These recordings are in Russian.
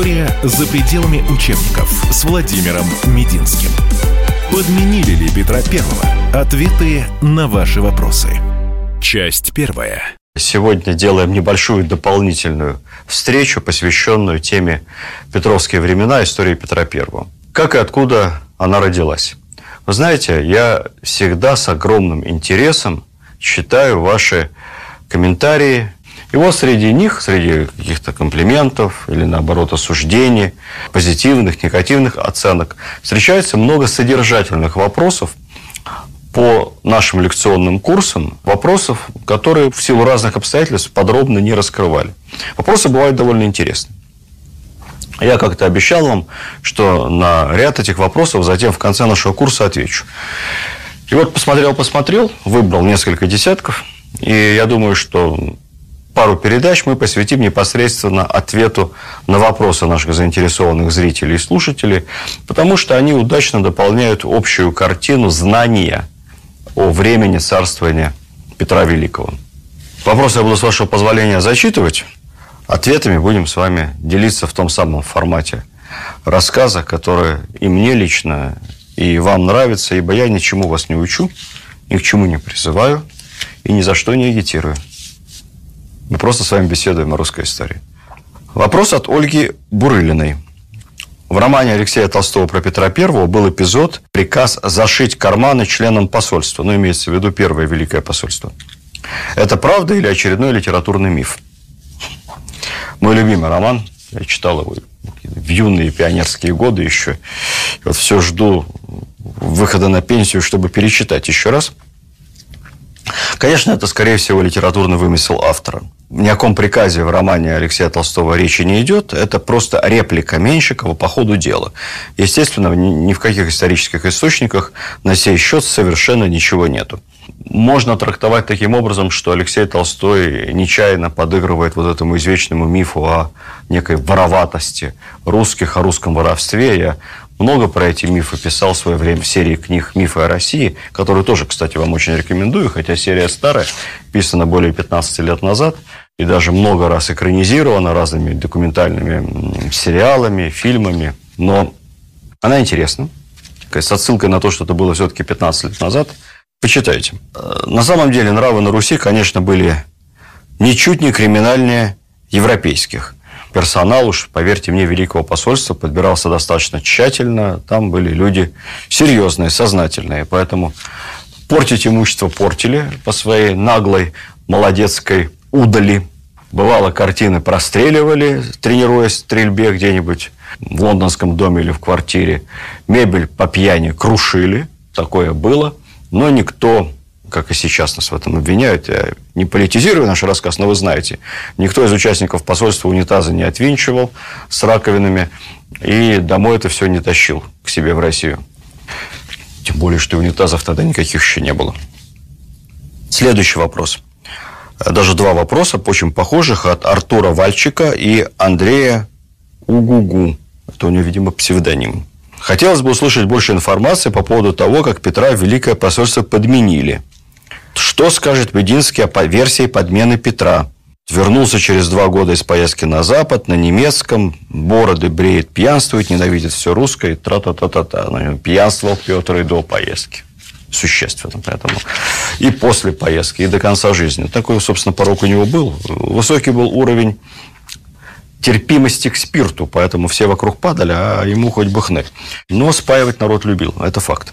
История за пределами учебников с Владимиром Мединским. Подменили ли Петра Первого? Ответы на ваши вопросы. Часть первая. Сегодня делаем небольшую дополнительную встречу, посвященную теме «Петровские времена. Истории Петра Первого». Как и откуда она родилась. Вы знаете, я всегда с огромным интересом читаю ваши комментарии. И вот среди них, среди каких-то комплиментов или, наоборот, осуждений, позитивных, негативных оценок, встречается много содержательных вопросов по нашим лекционным курсам, вопросов, которые в силу разных обстоятельств подробно не раскрывали. Вопросы бывают довольно интересные. Я как-то обещал вам, что на ряд этих вопросов затем в конце нашего курса отвечу. И вот посмотрел-посмотрел, выбрал несколько десятков, и я думаю, что пару передач мы посвятим непосредственно ответу на вопросы наших заинтересованных зрителей и слушателей, потому что они удачно дополняют общую картину знания о времени царствования Петра Великого. Вопросы я буду, с вашего позволения, зачитывать. Ответами будем с вами делиться в том самом формате рассказа, который и мне лично, и вам нравится, ибо я ничему вас не учу, ни к чему не призываю и ни за что не агитирую. Мы просто с вами беседуем о русской истории. Вопрос от Ольги Бурылиной. В романе Алексея Толстого про Петра I был эпизод «Приказ зашить карманы членам посольства». Ну, имеется в виду первое Великое посольство. Это правда или очередной литературный миф? Мой любимый роман. Я читал его в юные пионерские годы еще. Вот все жду выхода на пенсию, чтобы перечитать еще раз. Конечно, это, скорее всего, литературный вымысел автора. Ни о каком приказе в романе Алексея Толстого речи не идет. Это просто реплика Меньшикова по ходу дела. Естественно, ни в каких исторических источниках на сей счет совершенно ничего нету. Можно трактовать таким образом, что Алексей Толстой нечаянно подыгрывает вот этому извечному мифу о некой вороватости русских, о русском воровстве. Я много про эти мифы писал в свое время в серии книг «Мифы о России», которую тоже, кстати, вам очень рекомендую, хотя серия старая, писана более 15 лет назад, и даже много раз экранизирована разными документальными сериалами, фильмами. Но она интересна, с отсылкой на то, что это было все-таки 15 лет назад. Почитайте. Э, на самом деле нравы на Руси, конечно, были ничуть не криминальнее европейских персонал уж, поверьте мне, Великого посольства подбирался достаточно тщательно. Там были люди серьезные, сознательные. Поэтому портить имущество портили по своей наглой, молодецкой удали. Бывало, картины простреливали, тренируясь в стрельбе где-нибудь в лондонском доме или в квартире. Мебель по пьяни крушили. Такое было. Но никто как и сейчас нас в этом обвиняют. Я не политизирую наш рассказ, но вы знаете, никто из участников посольства унитаза не отвинчивал с раковинами и домой это все не тащил к себе в Россию. Тем более, что унитазов тогда никаких еще не было. Следующий вопрос. Даже два вопроса, очень похожих, от Артура Вальчика и Андрея Угугу. Это у него, видимо, псевдоним. Хотелось бы услышать больше информации по поводу того, как Петра Великое посольство подменили. Что скажет Мединский о версии подмены Петра? Вернулся через два года из поездки на Запад, на немецком, бороды бреет, пьянствует, ненавидит все русское, тра-та-та-та-та. Пьянствовал Петр и до поездки. Существенно, поэтому. И после поездки, и до конца жизни. Такой, собственно, порог у него был. Высокий был уровень терпимости к спирту, поэтому все вокруг падали, а ему хоть бы хны. Но спаивать народ любил, это факт.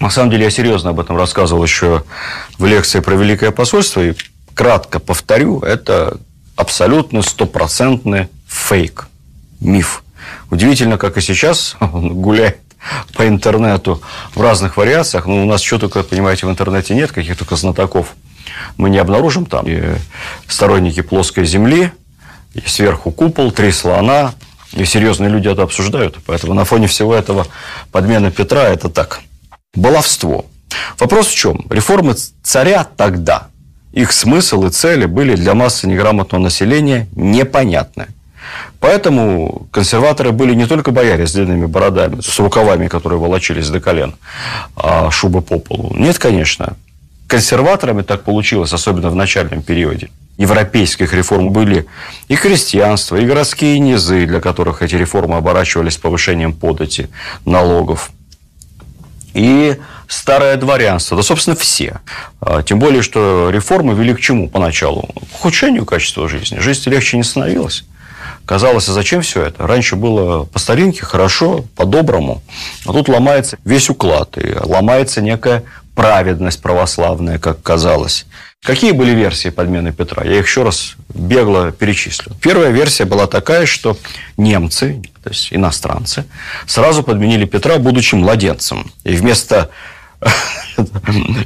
На самом деле я серьезно об этом рассказывал еще в лекции про Великое посольство. И кратко повторю, это абсолютно стопроцентный фейк, миф. Удивительно, как и сейчас он гуляет по интернету в разных вариациях. Ну, у нас что только, понимаете, в интернете нет, каких только знатоков мы не обнаружим там. И сторонники плоской земли, и сверху купол, три слона, и серьезные люди это обсуждают. Поэтому на фоне всего этого подмена Петра – это так – баловство. Вопрос в чем? Реформы царя тогда, их смысл и цели были для массы неграмотного населения непонятны. Поэтому консерваторы были не только бояре с длинными бородами, с рукавами, которые волочились до колен, а шубы по полу. Нет, конечно. Консерваторами так получилось, особенно в начальном периоде, европейских реформ были и крестьянство, и городские низы, для которых эти реформы оборачивались повышением подати налогов, и старое дворянство, да, собственно, все. А, тем более, что реформы вели к чему поначалу? К ухудшению качества жизни. Жизнь легче не становилась. Казалось, а зачем все это? Раньше было по старинке, хорошо, по-доброму. А тут ломается весь уклад, и ломается некая праведность православная, как казалось. Какие были версии подмены Петра? Я их еще раз бегло перечислю. Первая версия была такая, что немцы, то есть иностранцы, сразу подменили Петра, будучи младенцем. И вместо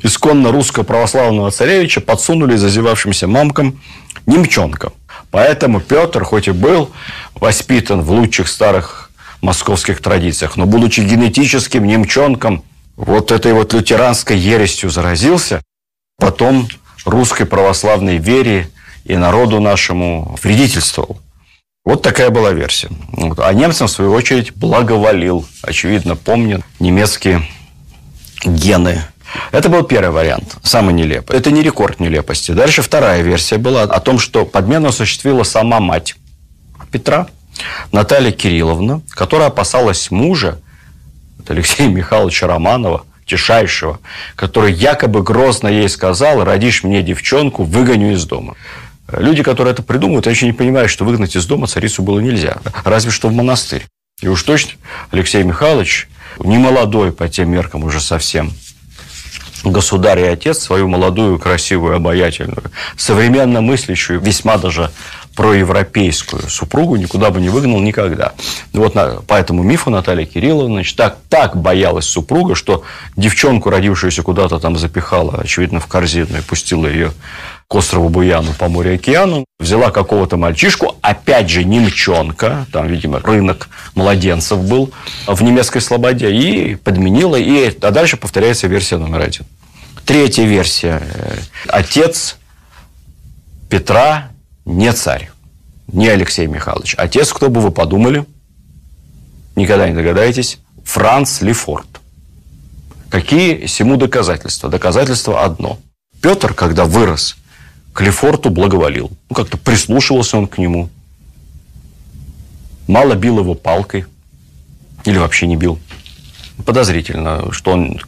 исконно русского православного царевича подсунули зазевавшимся мамкам немчонка. Поэтому Петр, хоть и был воспитан в лучших старых московских традициях, но будучи генетическим немчонком, вот этой вот лютеранской ересью заразился, потом русской православной вере и народу нашему вредительствовал. Вот такая была версия. А немцам, в свою очередь, благоволил. Очевидно, помнят немецкие гены. Это был первый вариант, самый нелепый. Это не рекорд нелепости. Дальше вторая версия была о том, что подмену осуществила сама мать Петра, Наталья Кирилловна, которая опасалась мужа, Алексея Михайловича Романова, тишайшего, который якобы грозно ей сказал, родишь мне девчонку, выгоню из дома. Люди, которые это придумывают, еще не понимают, что выгнать из дома царицу было нельзя, разве что в монастырь. И уж точно Алексей Михайлович, не молодой по тем меркам уже совсем, государь и отец, свою молодую, красивую, обаятельную, современно мыслящую, весьма даже проевропейскую супругу никуда бы не выгнал никогда. Вот по этому мифу Наталья Кирилловна значит, так, так боялась супруга, что девчонку, родившуюся куда-то там запихала, очевидно, в корзину и пустила ее к острову Буяну по морю и океану, взяла какого-то мальчишку, опять же немчонка, там, видимо, рынок младенцев был в немецкой слободе, и подменила, и, а дальше повторяется версия номер один. Третья версия. Отец Петра не царь, не Алексей Михайлович. Отец, кто бы вы подумали, никогда не догадаетесь, Франц Лефорт. Какие сему доказательства? Доказательство одно. Петр, когда вырос, к Лефорту благоволил. Ну, как-то прислушивался он к нему. Мало бил его палкой. Или вообще не бил. Подозрительно, что он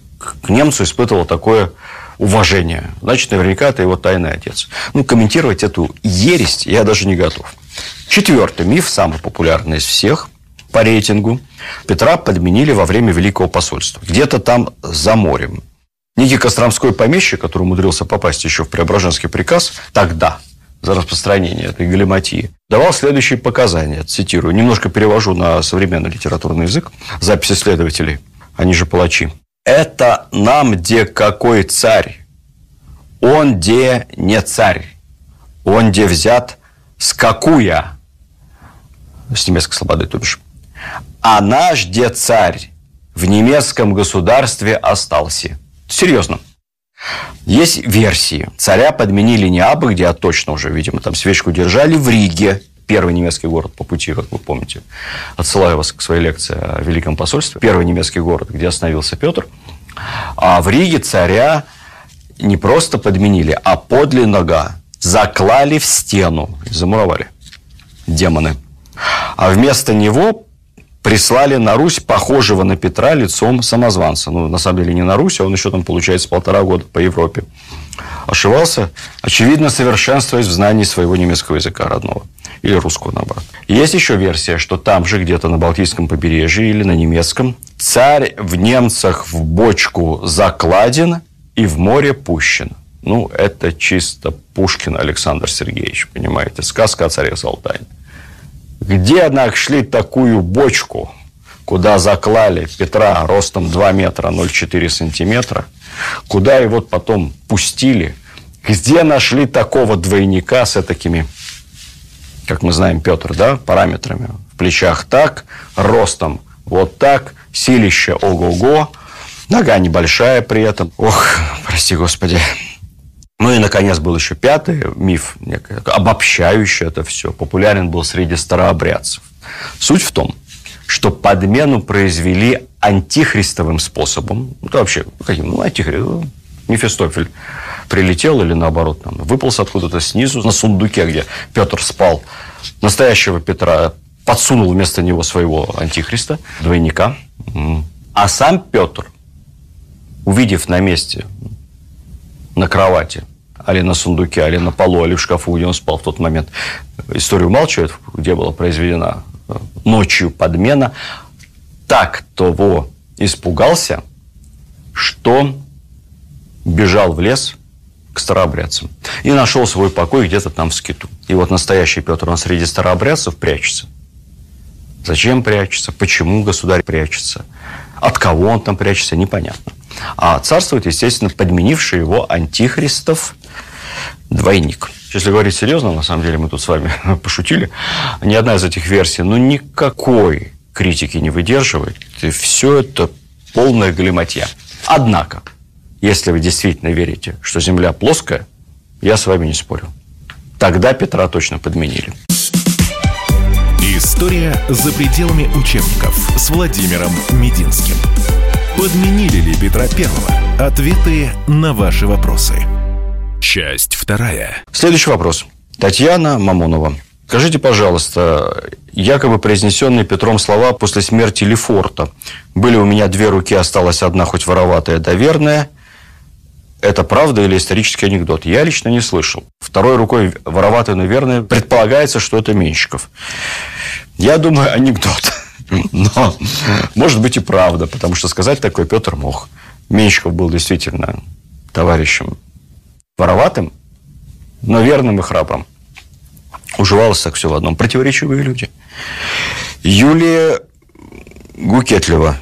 к немцу испытывал такое уважение. Значит, наверняка это его тайный отец. Ну, комментировать эту ересь я даже не готов. Четвертый миф, самый популярный из всех по рейтингу. Петра подменили во время Великого посольства. Где-то там за морем. Некий Костромской помещик, который умудрился попасть еще в Преображенский приказ, тогда, за распространение этой галиматии, давал следующие показания, цитирую, немножко перевожу на современный литературный язык, записи следователей, они же палачи. Это нам где какой царь? Он где не царь? Он где взят с какуя? С немецкой слободы, то бишь. А наш где царь в немецком государстве остался. Серьезно. Есть версии. Царя подменили не абы где, а точно уже, видимо, там свечку держали в Риге первый немецкий город по пути, как вы помните. Отсылаю вас к своей лекции о Великом посольстве. Первый немецкий город, где остановился Петр. А в Риге царя не просто подменили, а подле нога заклали в стену, замуровали демоны. А вместо него прислали на Русь похожего на Петра лицом самозванца. Ну, на самом деле, не на Русь, а он еще там, получается, полтора года по Европе ошивался, очевидно, совершенствуясь в знании своего немецкого языка родного или русского, наоборот. Есть еще версия, что там же, где-то на Балтийском побережье или на немецком, царь в немцах в бочку закладен и в море пущен. Ну, это чисто Пушкин Александр Сергеевич, понимаете, сказка о царе Салтане. Где нашли такую бочку, куда заклали Петра ростом 2 метра 0,4 сантиметра, куда его потом пустили, где нашли такого двойника с такими как мы знаем, Петр, да, параметрами. В плечах так, ростом вот так, силище ого-го, нога небольшая при этом. Ох, прости господи. Ну и, наконец, был еще пятый миф, обобщающий это все. Популярен был среди старообрядцев. Суть в том, что подмену произвели антихристовым способом. Ну, вообще, каким? Ну, антихрист, Мефистофель прилетел или наоборот там, выполз откуда-то снизу на сундуке, где Петр спал. Настоящего Петра подсунул вместо него своего антихриста, двойника. А сам Петр, увидев на месте, на кровати, али на сундуке, али на полу, али в шкафу, где он спал в тот момент, историю умалчивает, где была произведена э, ночью подмена, так того испугался, что бежал в лес к старообрядцам и нашел свой покой где-то там в скиту. И вот настоящий Петр, он среди старообрядцев прячется. Зачем прячется? Почему государь прячется? От кого он там прячется? Непонятно. А царствует, естественно, подменивший его антихристов двойник. Если говорить серьезно, на самом деле мы тут с вами пошутили, ни одна из этих версий, ну, никакой критики не выдерживает. И все это полная галиматья. Однако, если вы действительно верите, что Земля плоская, я с вами не спорю. Тогда Петра точно подменили. История за пределами учебников с Владимиром Мединским. Подменили ли Петра Первого? Ответы на ваши вопросы. Часть вторая. Следующий вопрос. Татьяна Мамонова. Скажите, пожалуйста, якобы произнесенные Петром слова после смерти Лефорта. Были у меня две руки, осталась одна, хоть вороватая, да верная. Это правда или исторический анекдот? Я лично не слышал. Второй рукой вороватая, но верная. Предполагается, что это Менщиков. Я думаю, анекдот. Но может быть и правда, потому что сказать такое Петр мог. Менщиков был действительно товарищем вороватым, но верным и храбрым. Уживалось так все в одном. Противоречивые люди. Юлия Гукетлева.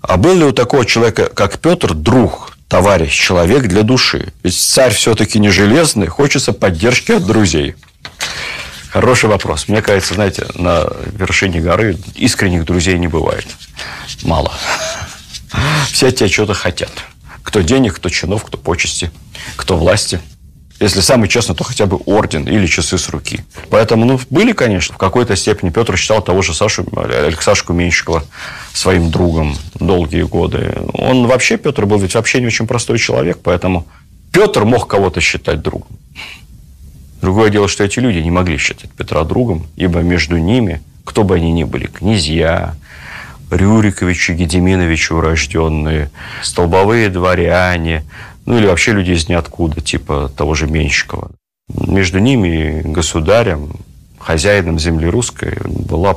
А был ли у такого человека, как Петр, друг, товарищ, человек для души? Ведь царь все-таки не железный, хочется поддержки от друзей. Хороший вопрос. Мне кажется, знаете, на вершине горы искренних друзей не бывает. Мало. Все тебя что-то хотят. Кто денег, кто чинов, кто почести, кто власти. Если самый честно, то хотя бы орден или часы с руки. Поэтому, ну, были, конечно, в какой-то степени. Петр считал того же Сашу, Алексашку Меньшикова своим другом долгие годы. Он вообще, Петр был ведь вообще не очень простой человек, поэтому Петр мог кого-то считать другом. Другое дело, что эти люди не могли считать Петра другом, ибо между ними, кто бы они ни были, князья, Рюриковичи, Гедеминовичи урожденные, столбовые дворяне, ну или вообще люди из ниоткуда, типа того же Менщикова. Между ними государем, хозяином земли русской была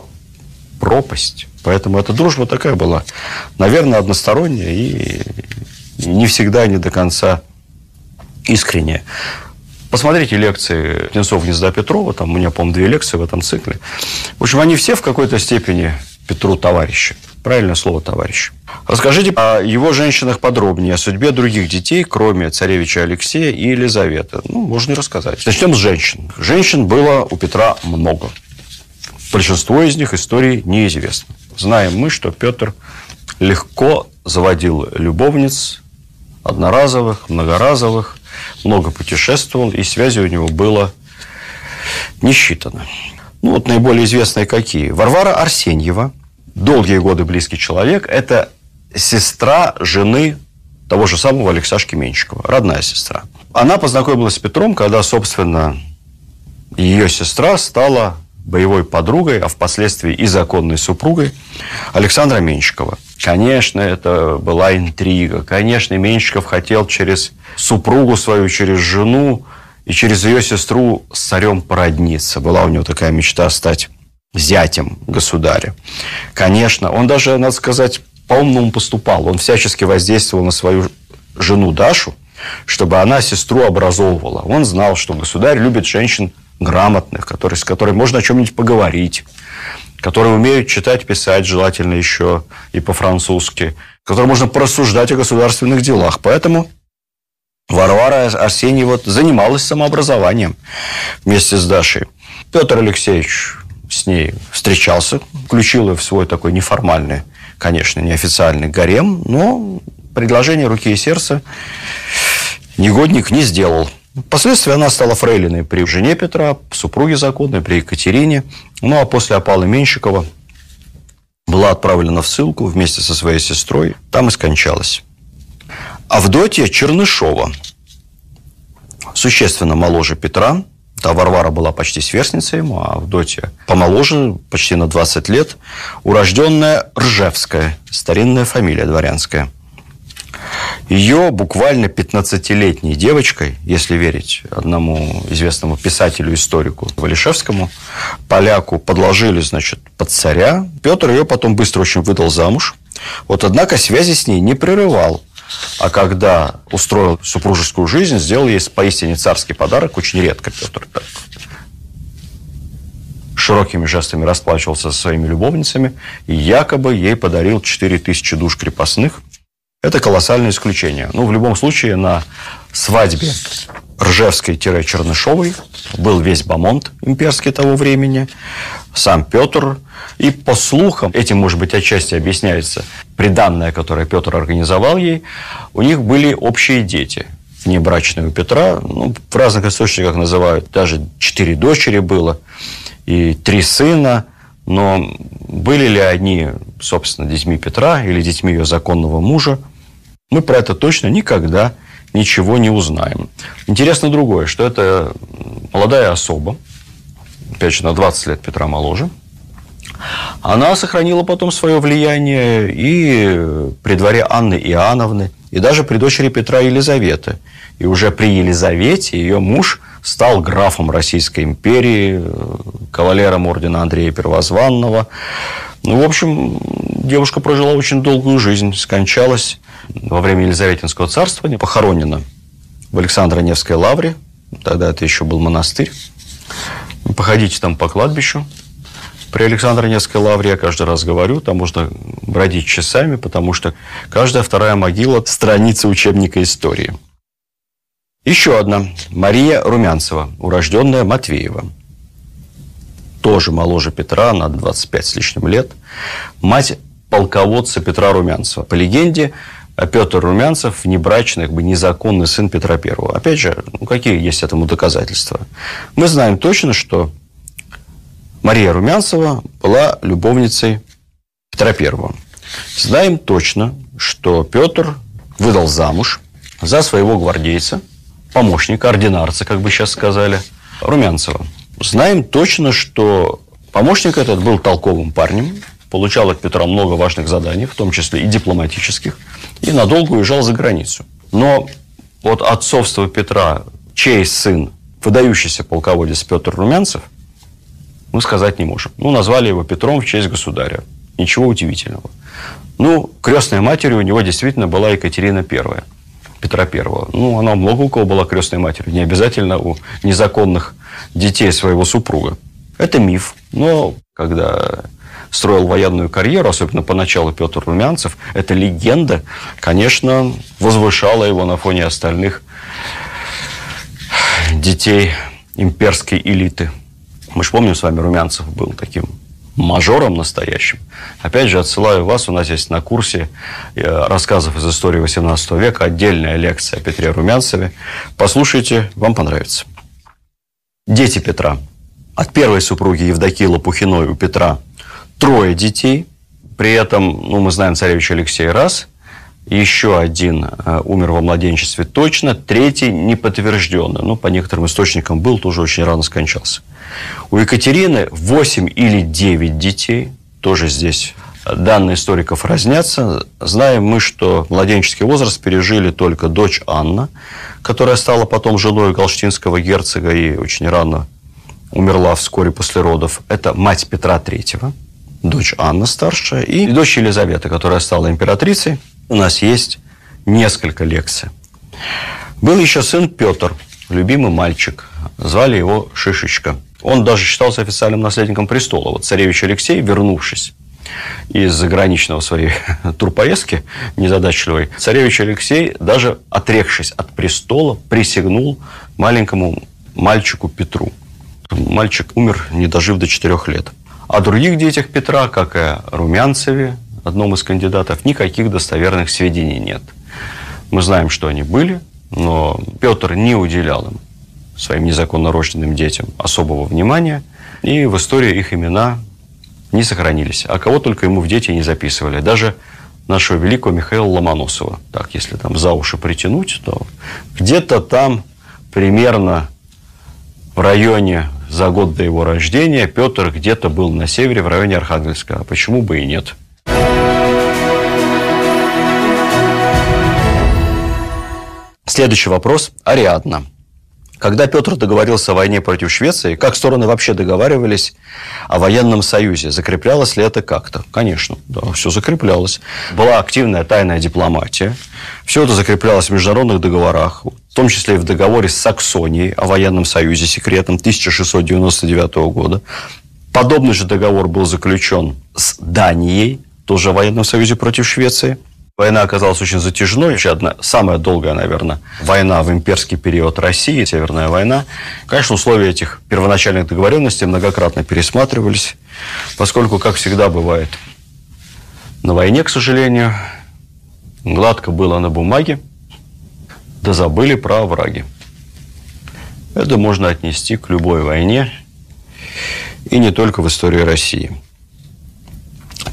пропасть. Поэтому эта дружба такая была, наверное, односторонняя и не всегда, не до конца искренняя. Посмотрите лекции Птенцов Гнезда Петрова, там у меня, по-моему, две лекции в этом цикле. В общем, они все в какой-то степени Петру товарищи. Правильное слово товарищ. Расскажите о его женщинах подробнее, о судьбе других детей, кроме царевича Алексея и Елизаветы. Ну, можно и рассказать. Начнем с женщин. Женщин было у Петра много. Большинство из них истории неизвестно. Знаем мы, что Петр легко заводил любовниц, одноразовых, многоразовых, много путешествовал, и связи у него было не считано. Ну, вот наиболее известные какие. Варвара Арсеньева, долгие годы близкий человек, это сестра жены того же самого Алексашки Менщикова, родная сестра. Она познакомилась с Петром, когда, собственно, ее сестра стала боевой подругой, а впоследствии и законной супругой Александра Менщикова. Конечно, это была интрига. Конечно, Менщиков хотел через супругу свою, через жену и через ее сестру с царем породниться. Была у него такая мечта стать зятем государя. Конечно, он даже, надо сказать, по-умному поступал. Он всячески воздействовал на свою жену Дашу, чтобы она сестру образовывала. Он знал, что государь любит женщин грамотных, которые, с которыми можно о чем-нибудь поговорить, которые умеют читать, писать, желательно еще и по-французски, которые можно порассуждать о государственных делах. Поэтому Варвара Арсеньева занималась самообразованием вместе с Дашей. Петр Алексеевич с ней встречался, включил ее в свой такой неформальный, конечно, неофициальный гарем, но предложение руки и сердца негодник не сделал. Впоследствии она стала фрейлиной при жене Петра, супруге законной, при Екатерине. Ну, а после опалы Менщикова была отправлена в ссылку вместе со своей сестрой. Там и скончалась. Авдотья Чернышова, существенно моложе Петра, Та Варвара была почти сверстницей ему, а Авдотья помоложе, почти на 20 лет, урожденная Ржевская, старинная фамилия дворянская. Ее буквально 15-летней девочкой, если верить одному известному писателю-историку Валишевскому, поляку подложили, значит, под царя. Петр ее потом быстро очень выдал замуж. Вот, однако, связи с ней не прерывал. А когда устроил супружескую жизнь, сделал ей поистине царский подарок, очень редко Петр так широкими жестами расплачивался со своими любовницами и якобы ей подарил 4000 душ крепостных. Это колоссальное исключение. Ну, в любом случае, на свадьбе Ржевской-Чернышовой был весь Бамонт имперский того времени, сам Петр. И по слухам, этим, может быть, отчасти объясняется приданное, которое Петр организовал ей, у них были общие дети внебрачные у Петра. Ну, в разных источниках называют, даже четыре дочери было, и три сына. Но были ли они, собственно, детьми Петра или детьми ее законного мужа, мы про это точно никогда ничего не узнаем. Интересно другое, что это молодая особа, опять же, на 20 лет Петра моложе, она сохранила потом свое влияние и при дворе Анны Иоанновны, и даже при дочери Петра Елизаветы. И уже при Елизавете ее муж стал графом Российской империи, кавалером ордена Андрея Первозванного. Ну, в общем, девушка прожила очень долгую жизнь, скончалась во время Елизаветинского царствования, похоронена в Александро-Невской лавре, тогда это еще был монастырь. Походите там по кладбищу. При Александро-Невской лавре я каждый раз говорю, там можно бродить часами, потому что каждая вторая могила – страница учебника истории. Еще одна. Мария Румянцева, урожденная Матвеева. Тоже моложе Петра, на 25 с лишним лет. Мать полководца Петра Румянцева. По легенде, Петр Румянцев внебрачный, как бы незаконный сын Петра Первого. Опять же, ну, какие есть этому доказательства? Мы знаем точно, что Мария Румянцева была любовницей Петра Первого. Знаем точно, что Петр выдал замуж за своего гвардейца, помощника, ординарца, как бы сейчас сказали, Румянцева. Знаем точно, что помощник этот был толковым парнем, получал от Петра много важных заданий, в том числе и дипломатических, и надолго уезжал за границу. Но от отцовства Петра, чей сын, выдающийся полководец Петр Румянцев, мы сказать не можем. Ну, назвали его Петром в честь государя. Ничего удивительного. Ну, крестной матерью у него действительно была Екатерина I, Петра I. Ну, она много у кого была крестной матерью, не обязательно у незаконных детей своего супруга. Это миф. Но когда строил военную карьеру, особенно поначалу Петр Румянцев, эта легенда, конечно, возвышала его на фоне остальных детей имперской элиты. Мы же помним с вами, Румянцев был таким мажором настоящим. Опять же, отсылаю вас, у нас есть на курсе э, рассказов из истории 18 века отдельная лекция о Петре Румянцеве. Послушайте, вам понравится. Дети Петра. От первой супруги Евдокии Лопухиной у Петра трое детей. При этом, ну, мы знаем царевич Алексей раз, еще один э, умер во младенчестве точно, третий не подтвержденно. Ну, по некоторым источникам был, тоже очень рано скончался. У Екатерины 8 или 9 детей, тоже здесь данные историков разнятся. Знаем мы, что младенческий возраст пережили только дочь Анна, которая стала потом женой галштинского герцога и очень рано умерла вскоре после родов. Это мать Петра Третьего дочь Анна старшая и дочь Елизавета, которая стала императрицей. У нас есть несколько лекций. Был еще сын Петр, любимый мальчик. Звали его Шишечка. Он даже считался официальным наследником престола. Вот царевич Алексей, вернувшись из заграничного своей турпоездки незадачливой, царевич Алексей, даже отрекшись от престола, присягнул маленькому мальчику Петру. Мальчик умер, не дожив до четырех лет. О других детях Петра, как и о Румянцеве, одном из кандидатов, никаких достоверных сведений нет. Мы знаем, что они были, но Петр не уделял им, своим незаконно рожденным детям, особого внимания, и в истории их имена не сохранились. А кого только ему в дети не записывали. Даже нашего великого Михаила Ломоносова. Так, если там за уши притянуть, то где-то там примерно в районе за год до его рождения Петр где-то был на севере, в районе Архангельска. А почему бы и нет? Следующий вопрос. Ариадна. Когда Петр договорился о войне против Швеции, как стороны вообще договаривались о военном союзе? Закреплялось ли это как-то? Конечно, да, все закреплялось. Была активная тайная дипломатия. Все это закреплялось в международных договорах, в том числе и в договоре с Саксонией о военном союзе секретном 1699 года. Подобный же договор был заключен с Данией, тоже о военном союзе против Швеции – Война оказалась очень затяжной. Еще одна, самая долгая, наверное, война в имперский период России, Северная война. Конечно, условия этих первоначальных договоренностей многократно пересматривались, поскольку, как всегда бывает, на войне, к сожалению, гладко было на бумаге, да забыли про враги. Это можно отнести к любой войне, и не только в истории России.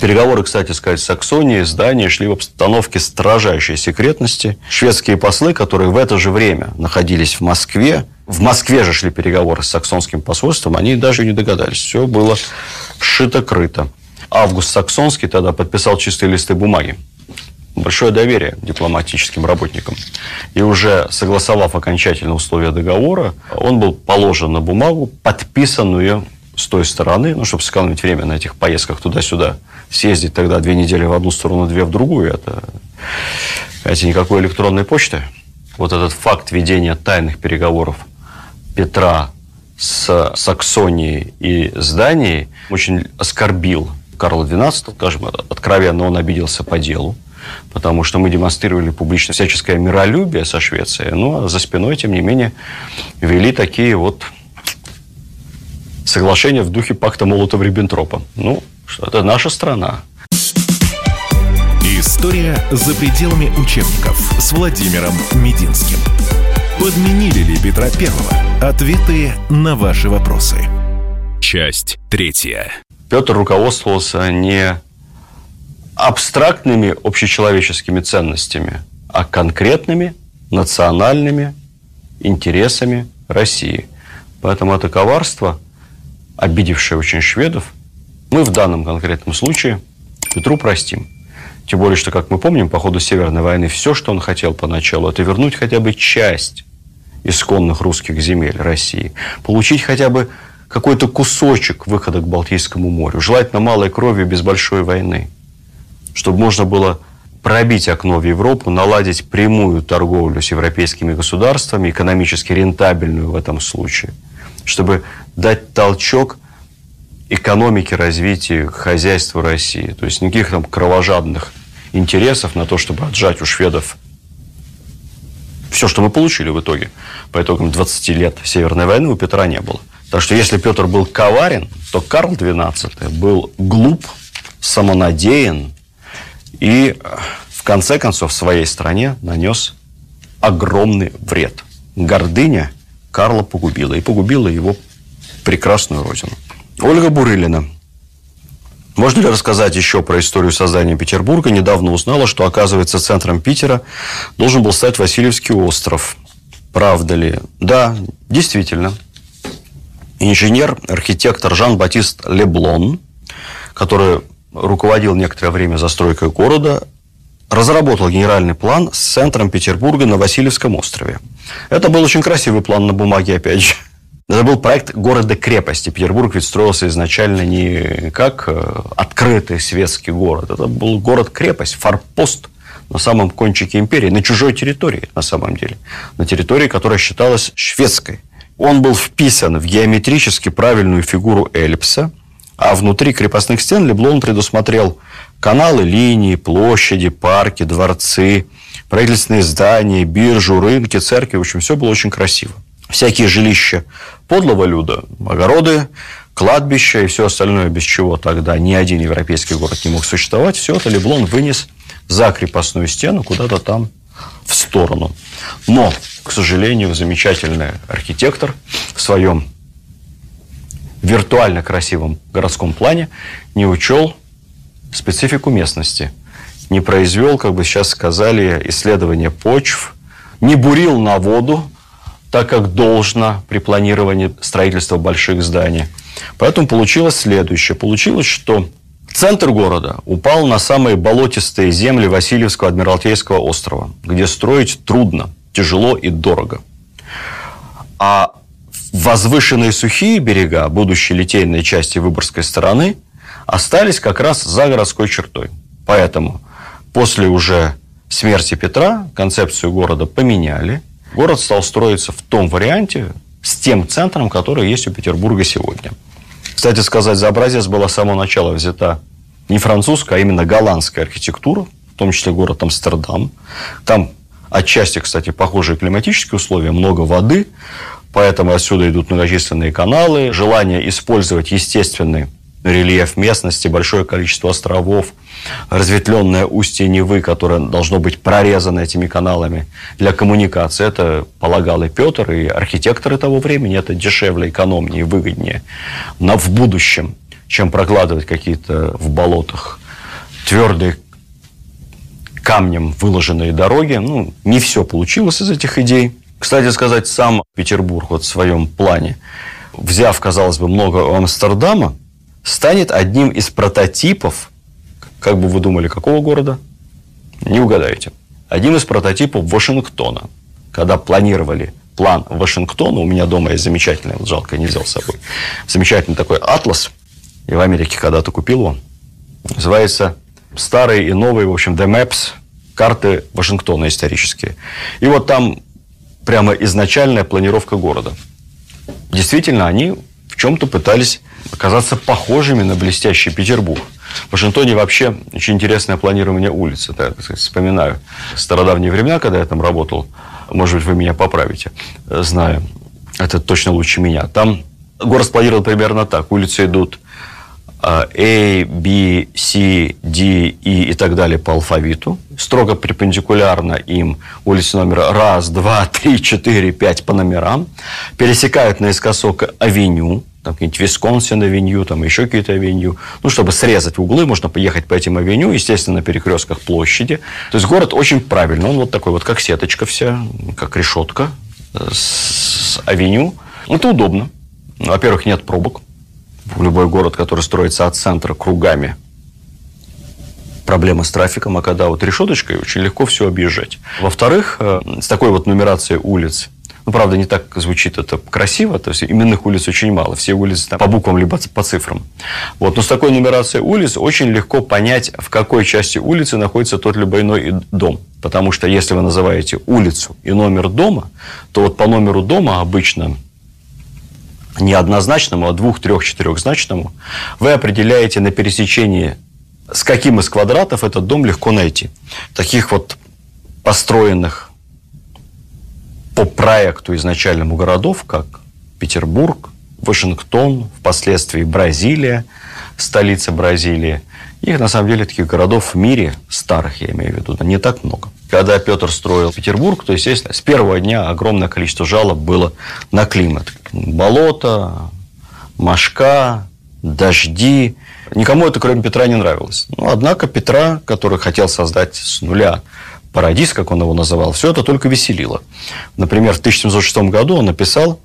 Переговоры, кстати сказать, с Саксонией, с Данией шли в обстановке строжайшей секретности. Шведские послы, которые в это же время находились в Москве, в Москве же шли переговоры с саксонским посольством, они даже не догадались. Все было шито-крыто. Август Саксонский тогда подписал чистые листы бумаги. Большое доверие дипломатическим работникам. И уже согласовав окончательно условия договора, он был положен на бумагу, подписанную с той стороны, ну, чтобы сэкономить время на этих поездках туда-сюда, съездить тогда две недели в одну сторону, две в другую, это, это никакой электронной почты. Вот этот факт ведения тайных переговоров Петра с Саксонией и с Данией очень оскорбил Карла XII, скажем, откровенно он обиделся по делу, потому что мы демонстрировали публично всяческое миролюбие со Швецией, но за спиной, тем не менее, вели такие вот соглашение в духе пакта Молотова-Риббентропа. Ну, что это наша страна. История за пределами учебников с Владимиром Мединским. Подменили ли Петра Первого? Ответы на ваши вопросы. Часть третья. Петр руководствовался не абстрактными общечеловеческими ценностями, а конкретными национальными интересами России. Поэтому это коварство – обидевшая очень шведов, мы в данном конкретном случае Петру простим. Тем более, что, как мы помним, по ходу Северной войны все, что он хотел поначалу, это вернуть хотя бы часть исконных русских земель России, получить хотя бы какой-то кусочек выхода к Балтийскому морю, желательно малой кровью без большой войны, чтобы можно было пробить окно в Европу, наладить прямую торговлю с европейскими государствами, экономически рентабельную в этом случае – чтобы дать толчок экономике, развитию, хозяйству России. То есть никаких там кровожадных интересов на то, чтобы отжать у шведов все, что мы получили в итоге. По итогам 20 лет Северной войны у Петра не было. Так что если Петр был коварен, то Карл XII был глуп, самонадеян и в конце концов своей стране нанес огромный вред. Гордыня Карла погубила. И погубила его прекрасную родину. Ольга Бурылина. Можно ли рассказать еще про историю создания Петербурга? Недавно узнала, что, оказывается, центром Питера должен был стать Васильевский остров. Правда ли? Да, действительно. Инженер, архитектор Жан-Батист Леблон, который руководил некоторое время застройкой города, разработал генеральный план с центром Петербурга на Васильевском острове. Это был очень красивый план на бумаге, опять же. Это был проект города-крепости. Петербург ведь строился изначально не как э, открытый светский город. Это был город-крепость, форпост на самом кончике империи, на чужой территории на самом деле. На территории, которая считалась шведской. Он был вписан в геометрически правильную фигуру эллипса, а внутри крепостных стен Леблон предусмотрел каналы, линии, площади, парки, дворцы, правительственные здания, биржу, рынки, церкви. В общем, все было очень красиво. Всякие жилища подлого люда, огороды, кладбища и все остальное, без чего тогда ни один европейский город не мог существовать, все это Леблон вынес за крепостную стену куда-то там в сторону. Но, к сожалению, замечательный архитектор в своем виртуально красивом городском плане не учел специфику местности. не произвел, как бы сейчас сказали, исследование почв, не бурил на воду, так как должно при планировании строительства больших зданий. Поэтому получилось следующее. Получилось, что центр города упал на самые болотистые земли Васильевского Адмиралтейского острова, где строить трудно, тяжело и дорого. А возвышенные сухие берега будущей литейной части Выборгской стороны остались как раз за городской чертой. Поэтому после уже смерти Петра концепцию города поменяли. Город стал строиться в том варианте, с тем центром, который есть у Петербурга сегодня. Кстати сказать, за образец была с самого начала взята не французская, а именно голландская архитектура, в том числе город Амстердам. Там отчасти, кстати, похожие климатические условия, много воды, поэтому отсюда идут многочисленные каналы, желание использовать естественный рельеф местности, большое количество островов, разветвленное устье Невы, которое должно быть прорезано этими каналами для коммуникации. Это полагал и Петр, и архитекторы того времени. Это дешевле, экономнее, выгоднее но в будущем, чем прокладывать какие-то в болотах твердые камнем выложенные дороги. Ну, не все получилось из этих идей. Кстати сказать, сам Петербург вот в своем плане, взяв, казалось бы, много Амстердама, станет одним из прототипов, как бы вы думали, какого города? Не угадаете. Одним из прототипов Вашингтона. Когда планировали план Вашингтона, у меня дома есть замечательный, вот жалко, не взял с собой, замечательный такой атлас, и в Америке когда-то купил его, называется «Старые и новые, в общем, The Maps», карты Вашингтона исторические. И вот там прямо изначальная планировка города. Действительно, они в чем-то пытались оказаться похожими на блестящий Петербург. В Вашингтоне вообще очень интересное планирование улиц. Это, так сказать, вспоминаю стародавние времена, когда я там работал. Может быть, вы меня поправите, знаю. Это точно лучше меня. Там город спланировал примерно так. Улицы идут A, B, C, D, E и так далее по алфавиту. Строго перпендикулярно им улицы номера раз, два, три, четыре, пять по номерам. Пересекают наискосок авеню там какие-нибудь Висконсин авеню, там еще какие-то авеню, ну, чтобы срезать углы, можно поехать по этим авеню, естественно, на перекрестках площади. То есть город очень правильный, он вот такой вот, как сеточка вся, как решетка э, с авеню. Это удобно. Во-первых, нет пробок. Любой город, который строится от центра кругами, проблема с трафиком, а когда вот решеточкой очень легко все объезжать. Во-вторых, э, с такой вот нумерацией улиц ну, правда, не так звучит это красиво, то есть именных улиц очень мало, все улицы там, по буквам либо по цифрам. Вот. Но с такой нумерацией улиц очень легко понять, в какой части улицы находится тот либо иной дом. Потому что если вы называете улицу и номер дома, то вот по номеру дома обычно не однозначному, а двух, трех, четырехзначному, вы определяете на пересечении, с каким из квадратов этот дом легко найти. Таких вот построенных по проекту изначальному городов, как Петербург, Вашингтон, впоследствии Бразилия, столица Бразилии. Их, на самом деле, таких городов в мире, старых я имею в виду, не так много. Когда Петр строил Петербург, то, естественно, с первого дня огромное количество жалоб было на климат. Болото, мошка, дожди. Никому это, кроме Петра, не нравилось. Но, однако, Петра, который хотел создать с нуля парадис, как он его называл, все это только веселило. Например, в 1706 году он написал,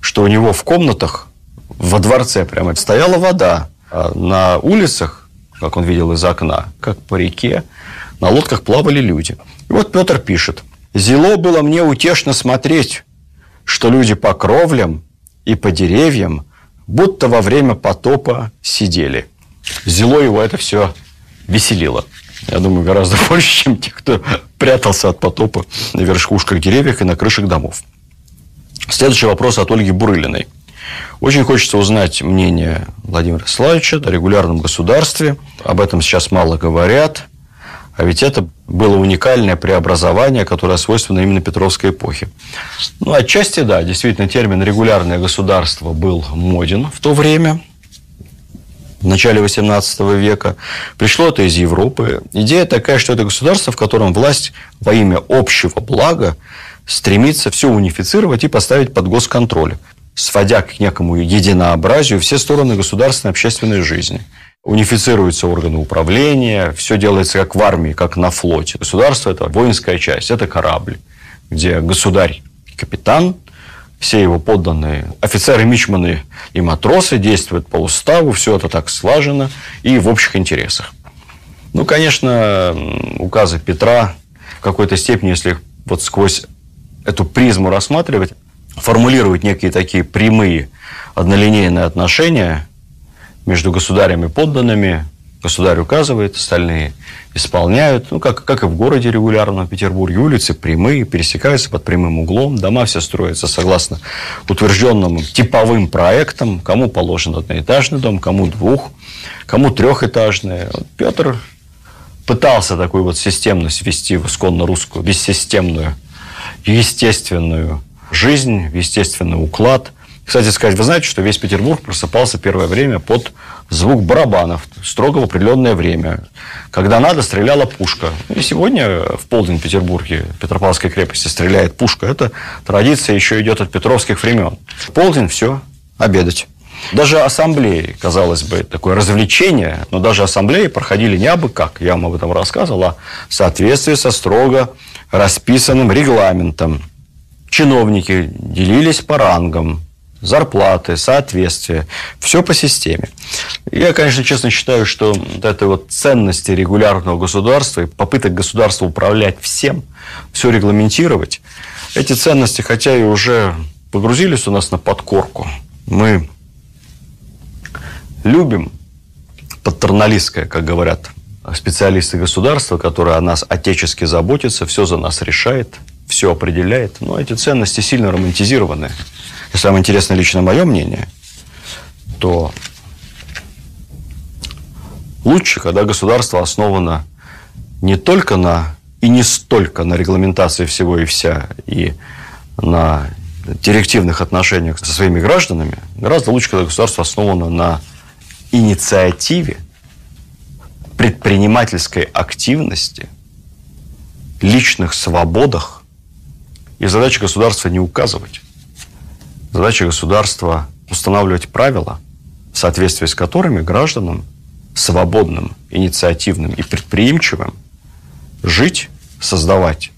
что у него в комнатах во дворце прямо стояла вода, а на улицах, как он видел из окна, как по реке, на лодках плавали люди. И вот Петр пишет. «Зело было мне утешно смотреть, что люди по кровлям и по деревьям будто во время потопа сидели». Зело его это все веселило я думаю, гораздо больше, чем те, кто прятался от потопа на верхушках деревьев и на крышах домов. Следующий вопрос от Ольги Бурылиной. Очень хочется узнать мнение Владимира Славича о регулярном государстве. Об этом сейчас мало говорят. А ведь это было уникальное преобразование, которое свойственно именно Петровской эпохе. Ну, отчасти, да, действительно, термин «регулярное государство» был моден в то время – в начале XVIII века. Пришло это из Европы. Идея такая, что это государство, в котором власть во имя общего блага стремится все унифицировать и поставить под госконтроль. сводя к некому единообразию все стороны государственной общественной жизни. Унифицируются органы управления, все делается как в армии, как на флоте. Государство – это воинская часть, это корабль, где государь – капитан, все его подданные офицеры, мичманы и матросы действуют по уставу, все это так слажено и в общих интересах. Ну, конечно, указы Петра в какой-то степени, если вот сквозь эту призму рассматривать, формулируют некие такие прямые однолинейные отношения между государем и подданными. Государь указывает, остальные исполняют. Ну, как, как и в городе регулярно, в Петербурге, улицы прямые, пересекаются под прямым углом, дома все строятся согласно утвержденным типовым проектам, кому положен одноэтажный дом, кому двух, кому трехэтажный. Вот Петр пытался такую вот системность ввести в исконно русскую, бессистемную, естественную жизнь, естественный уклад. Кстати сказать, вы знаете, что весь Петербург просыпался первое время под звук барабанов, строго в определенное время. Когда надо, стреляла пушка. И сегодня в полдень в Петербурге, Петропавловской крепости, стреляет пушка. Это традиция еще идет от петровских времен. В полдень все, обедать. Даже ассамблеи, казалось бы, такое развлечение, но даже ассамблеи проходили не абы как, я вам об этом рассказывал, а в соответствии со строго расписанным регламентом. Чиновники делились по рангам, зарплаты, соответствие, все по системе. Я, конечно, честно считаю, что вот этой вот ценности регулярного государства и попыток государства управлять всем, все регламентировать, эти ценности, хотя и уже погрузились у нас на подкорку, мы любим патерналистское, как говорят специалисты государства, которые о нас отечески заботятся, все за нас решает, все определяет. Но эти ценности сильно романтизированы. Если вам интересно лично мое мнение, то лучше, когда государство основано не только на и не столько на регламентации всего и вся, и на директивных отношениях со своими гражданами, гораздо лучше, когда государство основано на инициативе, предпринимательской активности, личных свободах. И задача государства не указывать. Задача государства устанавливать правила, в соответствии с которыми гражданам свободным, инициативным и предприимчивым жить, создавать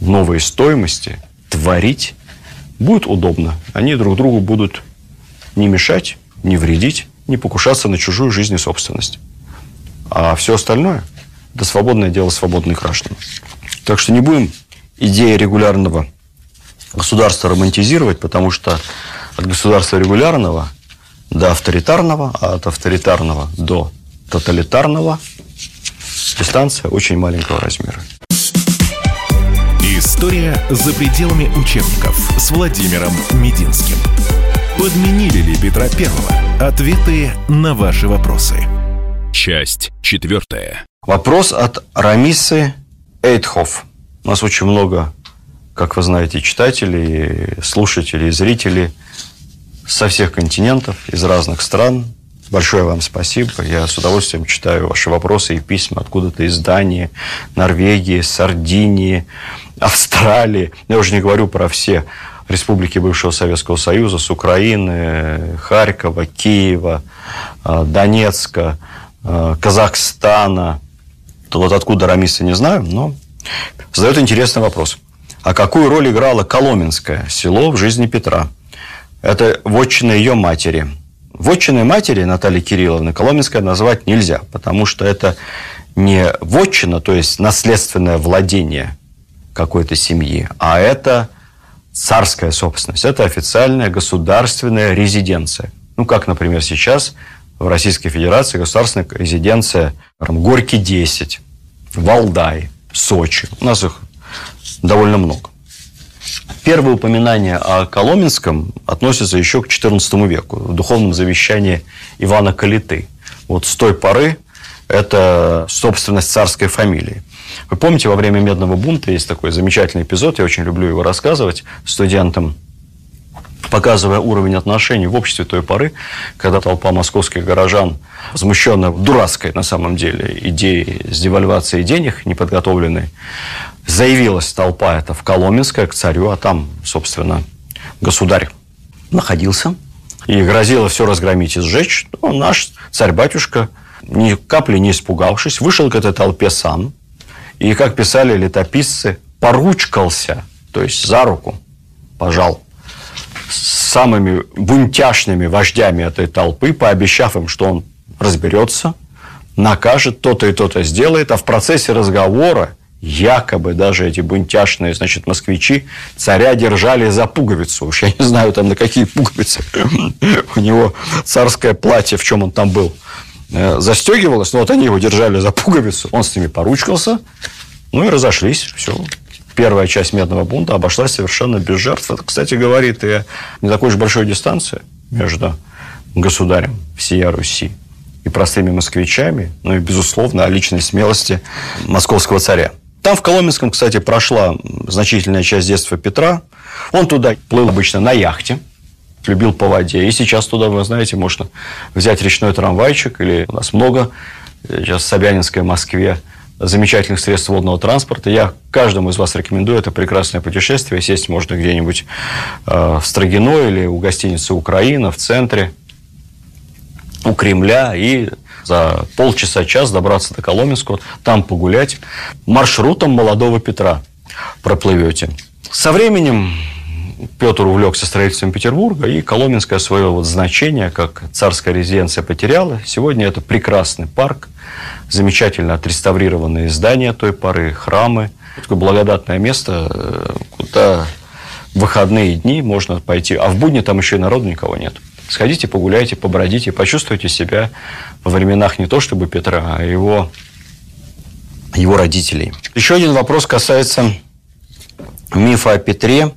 новые стоимости, творить будет удобно. Они друг другу будут не мешать, не вредить, не покушаться на чужую жизнь и собственность. А все остальное – это свободное дело свободных граждан. Так что не будем идеи регулярного государства романтизировать, потому что от государства регулярного до авторитарного, а от авторитарного до тоталитарного дистанция очень маленького размера. История за пределами учебников с Владимиром Мединским. Подменили ли Петра Первого? Ответы на ваши вопросы. Часть четвертая. Вопрос от Рамисы Эйтхоф. У нас очень много, как вы знаете, читателей, слушателей, зрителей со всех континентов, из разных стран. Большое вам спасибо. Я с удовольствием читаю ваши вопросы и письма откуда-то из Дании, Норвегии, Сардинии, Австралии. Я уже не говорю про все республики бывшего Советского Союза, с Украины, Харькова, Киева, э, Донецка, э, Казахстана. Вот откуда Рамиса не знаю, но задает интересный вопрос. А какую роль играло Коломенское село в жизни Петра? Это вотчина ее матери. Вотчиной матери Натальи Кирилловны Коломенское назвать нельзя, потому что это не вотчина, то есть наследственное владение какой-то семьи, а это царская собственность. Это официальная государственная резиденция. Ну, как, например, сейчас в Российской Федерации государственная резиденция Горький 10, Валдай, Сочи. У нас их довольно много. Первое упоминание о Коломенском относится еще к XIV веку, в духовном завещании Ивана Калиты. Вот с той поры это собственность царской фамилии. Вы помните, во время Медного бунта есть такой замечательный эпизод, я очень люблю его рассказывать студентам, показывая уровень отношений в обществе той поры, когда толпа московских горожан, возмущенная дурацкой на самом деле идеей с девальвацией денег, неподготовленной, заявилась толпа это в Коломенское к царю, а там, собственно, государь находился, и грозило все разгромить и сжечь, то наш царь-батюшка, ни капли не испугавшись, вышел к этой толпе сам, и, как писали летописцы, поручкался, то есть за руку пожал с самыми бунтяшными вождями этой толпы, пообещав им, что он разберется, накажет, то-то и то-то сделает, а в процессе разговора якобы даже эти бунтяшные, значит, москвичи царя держали за пуговицу. Уж я не знаю, там на какие пуговицы. У него царское платье, в чем он там был, э, застегивалось, но вот они его держали за пуговицу. Он с ними поручкался, ну и разошлись. Все. Первая часть медного бунта обошлась совершенно без жертв. Это, кстати, говорит и не такой уж большой дистанции между государем всея Руси и простыми москвичами, ну и, безусловно, о личной смелости московского царя. Там в Коломенском, кстати, прошла значительная часть детства Петра. Он туда плыл обычно на яхте, любил по воде. И сейчас туда, вы знаете, можно взять речной трамвайчик, или у нас много сейчас в Собянинской Москве замечательных средств водного транспорта. Я каждому из вас рекомендую это прекрасное путешествие. Сесть можно где-нибудь э, в Строгино или у гостиницы «Украина» в центре, у Кремля и за полчаса-час добраться до Коломенского, там погулять. Маршрутом молодого Петра проплывете. Со временем Петр увлекся строительством Петербурга, и Коломенское свое вот значение, как царская резиденция, потеряла. Сегодня это прекрасный парк, замечательно отреставрированные здания той поры, храмы. Такое благодатное место, э, куда в выходные дни можно пойти. А в будни там еще и народу никого нет. Сходите, погуляйте, побродите, почувствуйте себя во временах не то чтобы Петра, а его, его родителей. Еще один вопрос касается мифа о Петре,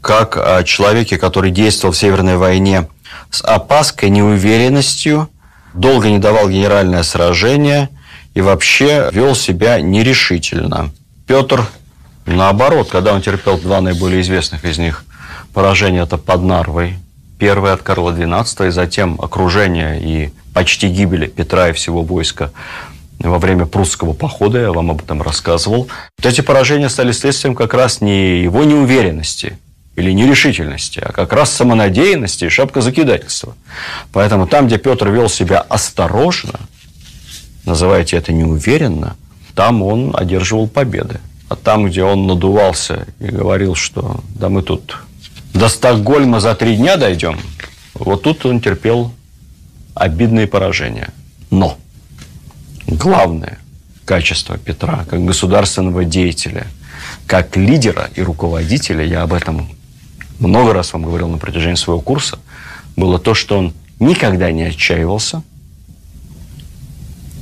как о человеке, который действовал в Северной войне с опаской, неуверенностью, долго не давал генеральное сражение и вообще вел себя нерешительно. Петр, наоборот, когда он терпел два наиболее известных из них поражения, это под Нарвой Первый от Карла XII, и затем окружение и почти гибели Петра и всего войска во время прусского похода, я вам об этом рассказывал. Вот эти поражения стали следствием как раз не его неуверенности или нерешительности, а как раз самонадеянности и шапкозакидательства. Поэтому там, где Петр вел себя осторожно, называйте это неуверенно, там он одерживал победы. А там, где он надувался и говорил, что да мы тут до Стокгольма за три дня дойдем, вот тут он терпел обидные поражения. Но главное качество Петра как государственного деятеля, как лидера и руководителя, я об этом много раз вам говорил на протяжении своего курса, было то, что он никогда не отчаивался,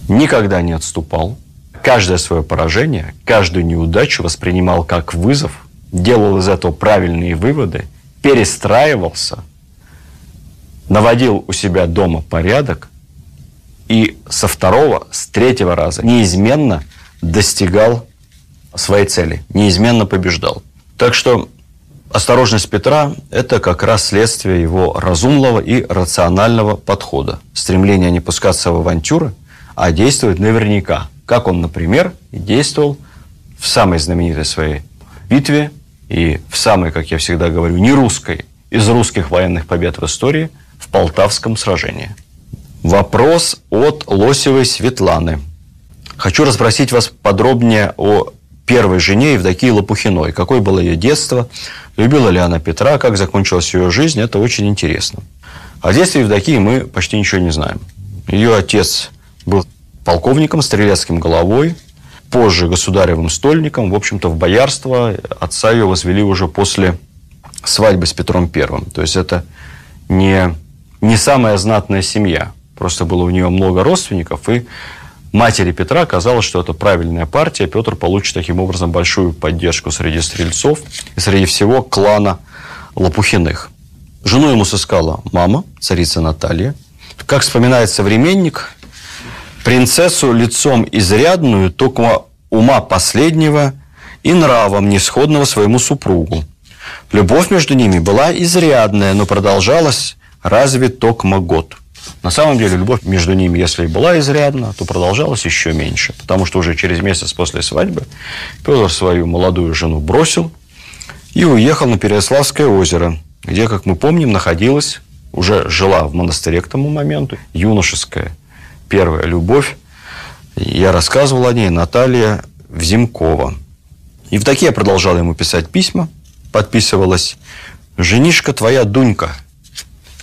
никогда не отступал, каждое свое поражение, каждую неудачу воспринимал как вызов, делал из этого правильные выводы перестраивался, наводил у себя дома порядок и со второго, с третьего раза неизменно достигал своей цели, неизменно побеждал. Так что осторожность Петра – это как раз следствие его разумного и рационального подхода. Стремление не пускаться в авантюры, а действовать наверняка, как он, например, действовал в самой знаменитой своей битве и в самой, как я всегда говорю, не русской из русских военных побед в истории в Полтавском сражении. Вопрос от Лосевой Светланы. Хочу расспросить вас подробнее о первой жене Евдокии Лопухиной. Какое было ее детство, любила ли она Петра, как закончилась ее жизнь, это очень интересно. О детстве Евдокии мы почти ничего не знаем. Ее отец был полковником, стрелецким головой, позже государевым стольником, в общем-то, в боярство отца ее возвели уже после свадьбы с Петром Первым. То есть это не, не самая знатная семья. Просто было у нее много родственников, и матери Петра казалось, что это правильная партия. Петр получит таким образом большую поддержку среди стрельцов и среди всего клана Лопухиных. Жену ему сыскала мама, царица Наталья. Как вспоминает современник, принцессу лицом изрядную, только ума последнего и нравом несходного своему супругу. Любовь между ними была изрядная, но продолжалась разве токмо год. На самом деле, любовь между ними, если и была изрядна, то продолжалась еще меньше, потому что уже через месяц после свадьбы Петр свою молодую жену бросил и уехал на Переяславское озеро, где, как мы помним, находилась, уже жила в монастыре к тому моменту, юношеская первая любовь. Я рассказывал о ней Наталья Взимкова. Евдокия продолжала ему писать письма, подписывалась «Женишка твоя Дунька».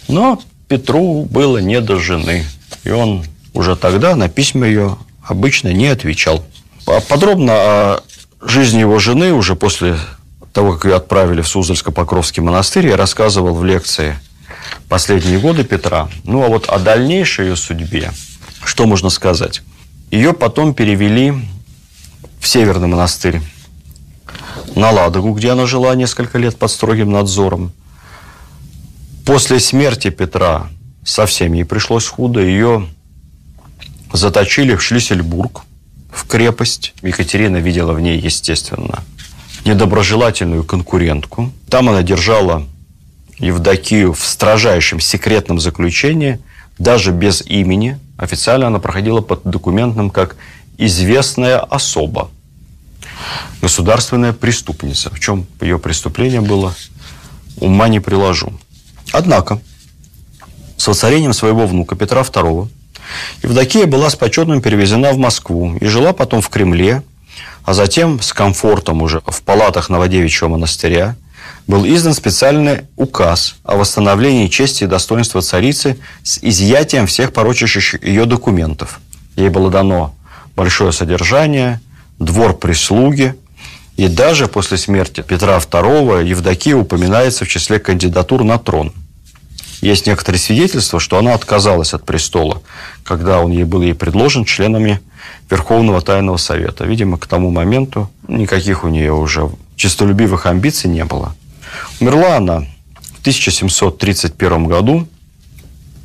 Но Петру было не до жены, и он уже тогда на письма ее обычно не отвечал. Подробно о жизни его жены уже после того, как ее отправили в Суздальско-Покровский монастырь, я рассказывал в лекции «Последние годы Петра». Ну, а вот о дальнейшей ее судьбе, что можно сказать? Ее потом перевели в Северный монастырь на Ладогу, где она жила несколько лет под строгим надзором. После смерти Петра совсем ей пришлось худо. Ее заточили в Шлиссельбург, в крепость. Екатерина видела в ней, естественно, недоброжелательную конкурентку. Там она держала Евдокию в строжайшем секретном заключении, даже без имени. Официально она проходила под документом как известная особа, государственная преступница. В чем ее преступление было, ума не приложу. Однако, с воцарением своего внука Петра II Евдокия была с почетным перевезена в Москву и жила потом в Кремле, а затем с комфортом уже в палатах Новодевичьего монастыря был издан специальный указ о восстановлении чести и достоинства царицы с изъятием всех порочащих ее документов. Ей было дано большое содержание, двор прислуги, и даже после смерти Петра II Евдокия упоминается в числе кандидатур на трон – есть некоторые свидетельства, что она отказалась от престола, когда он ей был ей предложен членами Верховного Тайного Совета. Видимо, к тому моменту никаких у нее уже честолюбивых амбиций не было. Умерла она в 1731 году,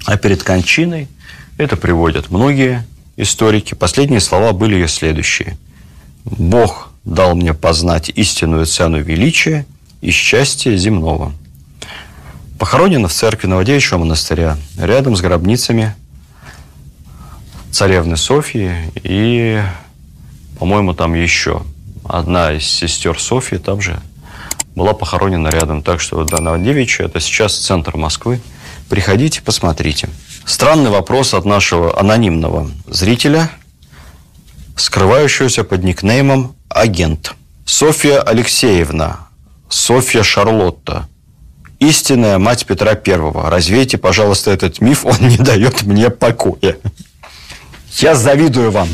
а перед кончиной, это приводят многие историки, последние слова были ее следующие. «Бог дал мне познать истинную цену величия и счастья земного». Похоронена в церкви Новодевичьего монастыря, рядом с гробницами царевны Софьи и, по-моему, там еще одна из сестер Софьи там же была похоронена рядом. Так что да, Новодевичье – это сейчас центр Москвы. Приходите, посмотрите. Странный вопрос от нашего анонимного зрителя, скрывающегося под никнеймом «Агент». Софья Алексеевна, Софья Шарлотта – истинная мать Петра Первого. Развейте, пожалуйста, этот миф, он не дает мне покоя. Я завидую вам,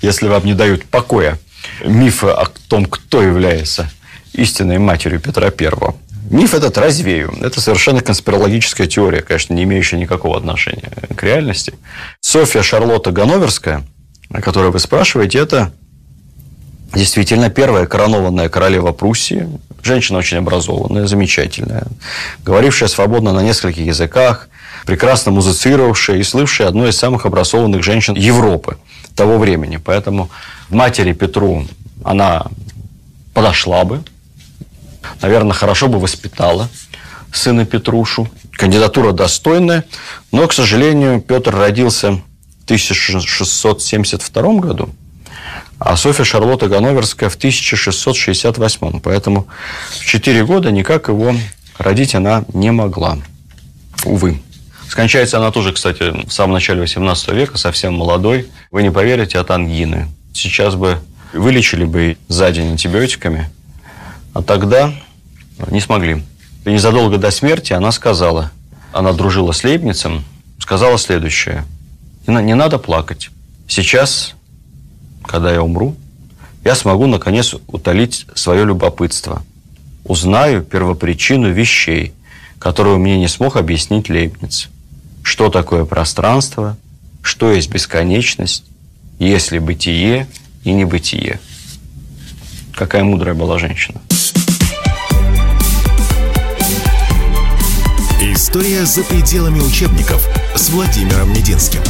если вам не дают покоя мифы о том, кто является истинной матерью Петра Первого. Миф этот развею. Это совершенно конспирологическая теория, конечно, не имеющая никакого отношения к реальности. Софья Шарлотта Ганноверская, о которой вы спрашиваете, это действительно первая коронованная королева Пруссии, женщина очень образованная, замечательная, говорившая свободно на нескольких языках, прекрасно музицировавшая и слывшая одной из самых образованных женщин Европы того времени. Поэтому матери Петру она подошла бы, наверное, хорошо бы воспитала сына Петрушу. Кандидатура достойная, но, к сожалению, Петр родился в 1672 году, а Софья Шарлотта Ганноверская в 1668. Поэтому в 4 года никак его родить она не могла. Увы. Скончается она тоже, кстати, в самом начале 18 века, совсем молодой. Вы не поверите, от ангины. Сейчас бы вылечили бы за день антибиотиками, а тогда не смогли. И незадолго до смерти она сказала, она дружила с Лейбницем, сказала следующее. Не надо плакать. Сейчас когда я умру, я смогу, наконец, утолить свое любопытство. Узнаю первопричину вещей, которую мне не смог объяснить Лейбниц. Что такое пространство, что есть бесконечность, есть ли бытие и небытие. Какая мудрая была женщина. История за пределами учебников с Владимиром Мединским.